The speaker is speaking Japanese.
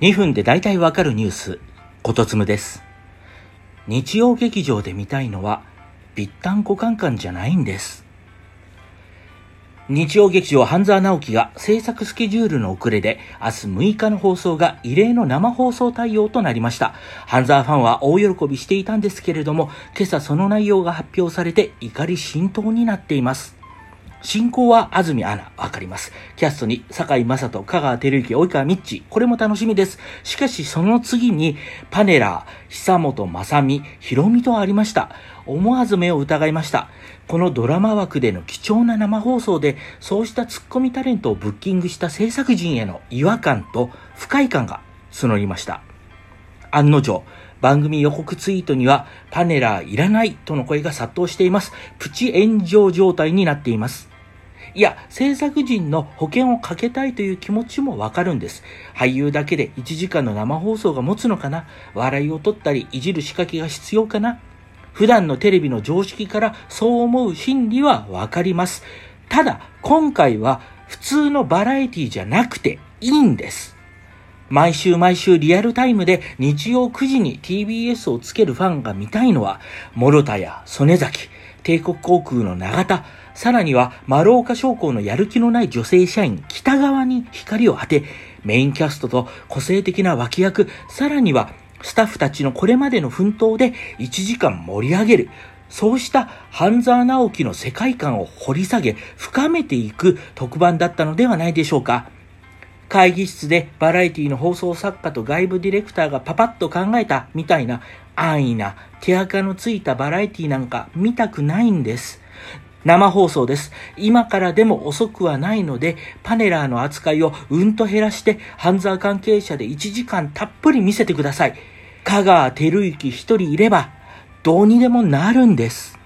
2分で大体わかるニュース、ことつむです。日曜劇場で見たいのは、ビッタンコカンカンじゃないんです。日曜劇場半沢直樹が制作スケジュールの遅れで明日6日の放送が異例の生放送対応となりました。半沢ファンは大喜びしていたんですけれども、今朝その内容が発表されて怒り心頭になっています。進行は安住アナ、わかります。キャストに坂井正人、香川照之、及川みっち、これも楽しみです。しかしその次に、パネラー、久本雅美、ひろみとありました。思わず目を疑いました。このドラマ枠での貴重な生放送で、そうしたツッコミタレントをブッキングした制作陣への違和感と不快感が募りました。案の定、番組予告ツイートには、パネラーいらないとの声が殺到しています。プチ炎上状態になっています。いや、制作陣の保険をかけたいという気持ちもわかるんです。俳優だけで1時間の生放送が持つのかな？笑いを取ったり、いじる仕掛けが必要かな？普段のテレビの常識からそう思う心理はわかります。ただ、今回は普通のバラエティじゃなくていいんです。毎週毎週リアルタイムで日曜9時に TBS をつけるファンが見たいのは、諸田や曽根崎、帝国航空の永田、さらには丸岡商工のやる気のない女性社員北側に光を当て、メインキャストと個性的な脇役、さらにはスタッフたちのこれまでの奮闘で1時間盛り上げる。そうした半沢直樹の世界観を掘り下げ、深めていく特番だったのではないでしょうか。会議室でバラエティの放送作家と外部ディレクターがパパッと考えたみたいな安易な手垢のついたバラエティなんか見たくないんです。生放送です。今からでも遅くはないので、パネラーの扱いをうんと減らして、半沢関係者で1時間たっぷり見せてください。香川照之一人いれば、どうにでもなるんです。